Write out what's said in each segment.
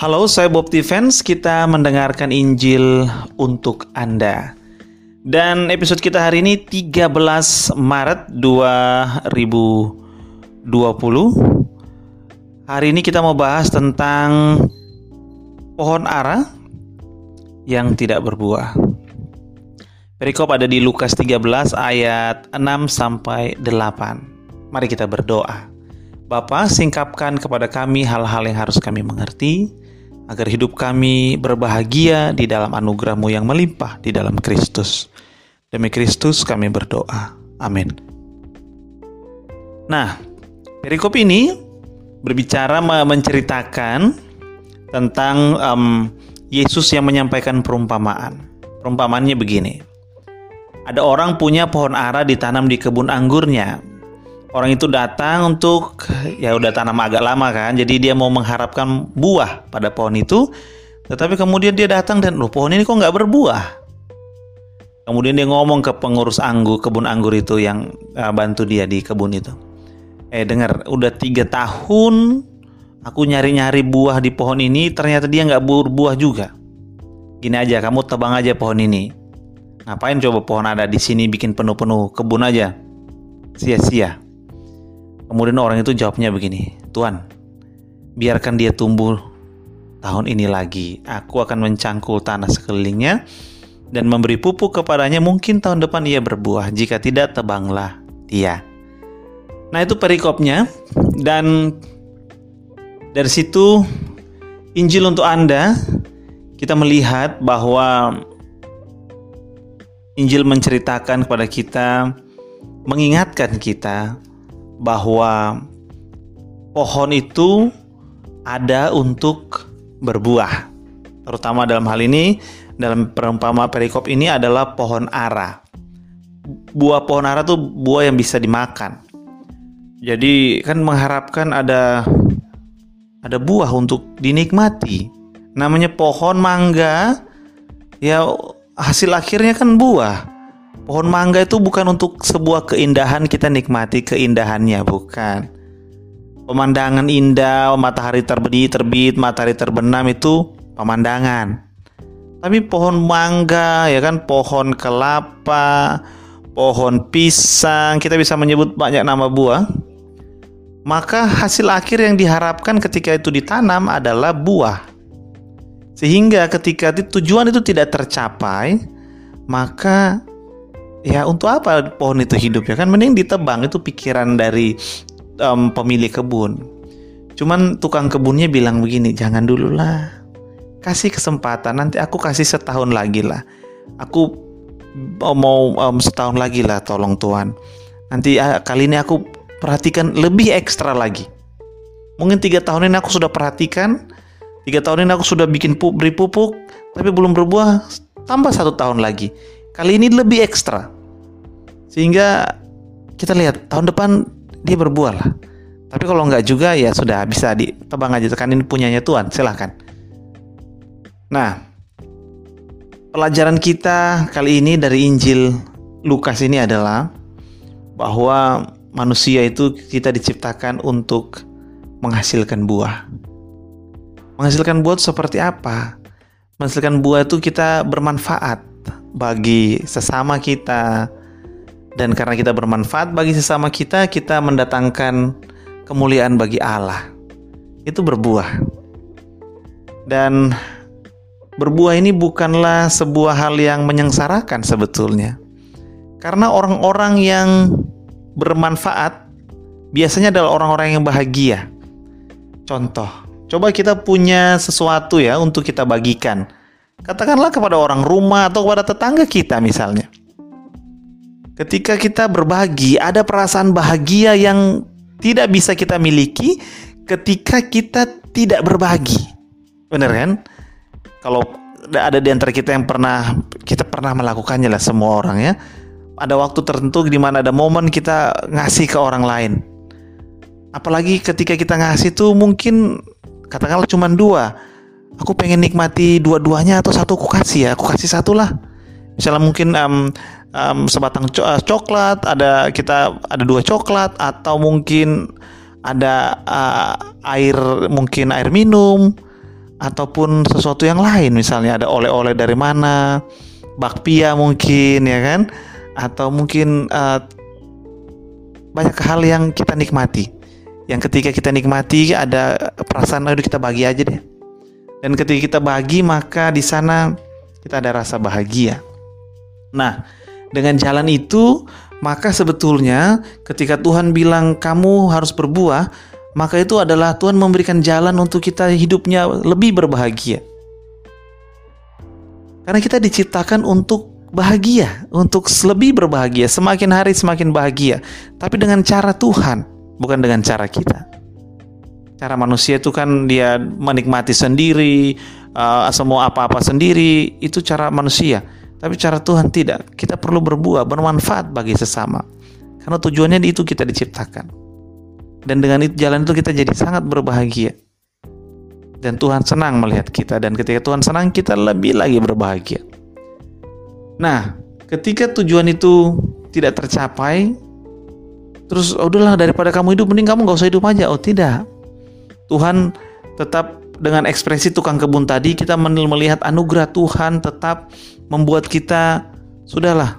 Halo, saya Bob Defense. Kita mendengarkan Injil untuk Anda. Dan episode kita hari ini 13 Maret 2020. Hari ini kita mau bahas tentang pohon ara yang tidak berbuah. Perikop ada di Lukas 13 ayat 6 sampai 8. Mari kita berdoa. Bapa, singkapkan kepada kami hal-hal yang harus kami mengerti, agar hidup kami berbahagia di dalam anugerahmu yang melimpah di dalam Kristus. Demi Kristus kami berdoa. Amin. Nah, perikop ini berbicara menceritakan tentang um, Yesus yang menyampaikan perumpamaan. Perumpamaannya begini. Ada orang punya pohon ara ditanam di kebun anggurnya orang itu datang untuk ya udah tanam agak lama kan jadi dia mau mengharapkan buah pada pohon itu tetapi kemudian dia datang dan loh pohon ini kok nggak berbuah? Kemudian dia ngomong ke pengurus anggur kebun anggur itu yang uh, bantu dia di kebun itu. Eh dengar udah tiga tahun aku nyari-nyari buah di pohon ini ternyata dia nggak berbuah juga. Gini aja kamu tebang aja pohon ini. Ngapain coba pohon ada di sini bikin penuh-penuh kebun aja? Sia-sia Kemudian orang itu jawabnya begini, Tuhan, biarkan dia tumbuh tahun ini lagi. Aku akan mencangkul tanah sekelilingnya dan memberi pupuk kepadanya. Mungkin tahun depan ia berbuah. Jika tidak, tebanglah dia. Nah itu perikopnya dan dari situ Injil untuk Anda kita melihat bahwa Injil menceritakan kepada kita mengingatkan kita bahwa pohon itu ada untuk berbuah. Terutama dalam hal ini, dalam perumpama perikop ini adalah pohon ara. Buah pohon ara itu buah yang bisa dimakan. Jadi kan mengharapkan ada ada buah untuk dinikmati. Namanya pohon mangga, ya hasil akhirnya kan buah. Pohon mangga itu bukan untuk sebuah keindahan kita nikmati keindahannya, bukan. Pemandangan indah, matahari terbit, terbit, matahari terbenam itu pemandangan. Tapi pohon mangga, ya kan, pohon kelapa, pohon pisang, kita bisa menyebut banyak nama buah. Maka hasil akhir yang diharapkan ketika itu ditanam adalah buah. Sehingga ketika tujuan itu tidak tercapai, maka ya untuk apa pohon itu hidup ya? Kan mending ditebang itu pikiran dari um, pemilik kebun. Cuman tukang kebunnya bilang begini jangan dulu lah. Kasih kesempatan nanti aku kasih setahun lagi lah. Aku mau um, setahun lagi lah tolong tuan nanti uh, kali ini aku perhatikan lebih ekstra lagi. Mungkin tiga tahun ini aku sudah perhatikan tiga tahun ini aku sudah bikin pu beri pupuk tapi belum berbuah tambah satu tahun lagi Kali ini lebih ekstra. Sehingga kita lihat tahun depan dia berbuah lah. Tapi kalau nggak juga ya sudah bisa ditebang aja kan ini punyanya Tuhan, silahkan. Nah, pelajaran kita kali ini dari Injil Lukas ini adalah bahwa manusia itu kita diciptakan untuk menghasilkan buah. Menghasilkan buah seperti apa? Menghasilkan buah itu kita bermanfaat bagi sesama kita. Dan karena kita bermanfaat bagi sesama kita kita mendatangkan kemuliaan bagi Allah. Itu berbuah. Dan berbuah ini bukanlah sebuah hal yang menyengsarakan sebetulnya. Karena orang-orang yang bermanfaat biasanya adalah orang-orang yang bahagia. Contoh coba kita punya sesuatu ya untuk kita bagikan Katakanlah kepada orang rumah atau kepada tetangga kita misalnya. Ketika kita berbagi, ada perasaan bahagia yang tidak bisa kita miliki ketika kita tidak berbagi. Bener kan? Kalau ada di antara kita yang pernah kita pernah melakukannya lah semua orang ya. Ada waktu tertentu di mana ada momen kita ngasih ke orang lain. Apalagi ketika kita ngasih tuh mungkin katakanlah cuma dua aku pengen nikmati dua-duanya atau satu aku kasih ya aku kasih satu lah. Misalnya mungkin um, um, sebatang co uh, coklat ada kita ada dua coklat atau mungkin ada uh, air mungkin air minum ataupun sesuatu yang lain. Misalnya ada oleh-oleh dari mana bakpia mungkin ya kan? Atau mungkin uh, banyak hal yang kita nikmati. Yang ketika kita nikmati ada perasaan aduh kita bagi aja deh dan ketika kita bagi maka di sana kita ada rasa bahagia nah dengan jalan itu maka sebetulnya ketika Tuhan bilang kamu harus berbuah maka itu adalah Tuhan memberikan jalan untuk kita hidupnya lebih berbahagia. Karena kita diciptakan untuk bahagia, untuk lebih berbahagia, semakin hari semakin bahagia, tapi dengan cara Tuhan, bukan dengan cara kita. Cara manusia itu kan dia menikmati sendiri, uh, semua apa-apa sendiri, itu cara manusia. Tapi cara Tuhan tidak. Kita perlu berbuah, bermanfaat bagi sesama. Karena tujuannya itu kita diciptakan. Dan dengan itu, jalan itu kita jadi sangat berbahagia. Dan Tuhan senang melihat kita dan ketika Tuhan senang kita lebih lagi berbahagia. Nah, ketika tujuan itu tidak tercapai, terus oh, udahlah daripada kamu hidup mending kamu gak usah hidup aja. Oh tidak, Tuhan tetap dengan ekspresi tukang kebun tadi kita melihat anugerah Tuhan tetap membuat kita sudahlah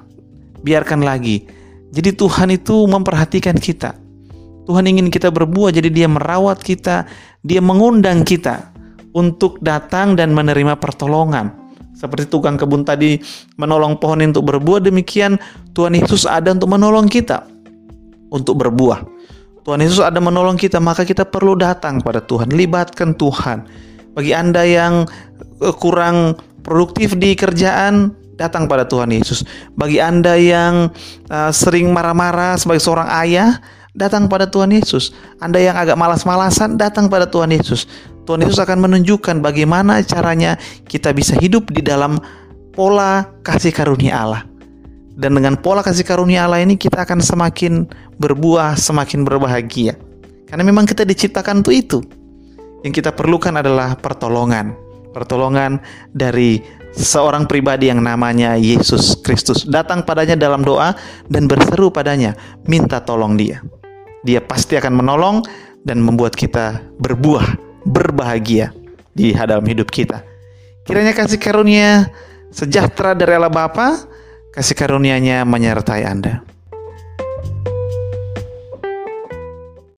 biarkan lagi. Jadi Tuhan itu memperhatikan kita. Tuhan ingin kita berbuah, jadi Dia merawat kita, Dia mengundang kita untuk datang dan menerima pertolongan. Seperti tukang kebun tadi menolong pohon untuk berbuah, demikian Tuhan Yesus ada untuk menolong kita untuk berbuah. Tuhan Yesus ada menolong kita, maka kita perlu datang pada Tuhan, libatkan Tuhan. Bagi Anda yang eh, kurang produktif di kerjaan, datang pada Tuhan Yesus. Bagi Anda yang uh, sering marah-marah sebagai seorang ayah, datang pada Tuhan Yesus. Anda yang agak malas-malasan, datang pada Tuhan Yesus. Tuhan Yesus akan menunjukkan bagaimana caranya kita bisa hidup di dalam pola kasih karunia Allah. Dan dengan pola kasih karunia Allah ini kita akan semakin berbuah, semakin berbahagia. Karena memang kita diciptakan untuk itu. Yang kita perlukan adalah pertolongan. Pertolongan dari seorang pribadi yang namanya Yesus Kristus. Datang padanya dalam doa dan berseru padanya, minta tolong dia. Dia pasti akan menolong dan membuat kita berbuah, berbahagia di dalam hidup kita. Kiranya kasih karunia sejahtera dari Allah Bapa, kasih karunia-Nya menyertai Anda.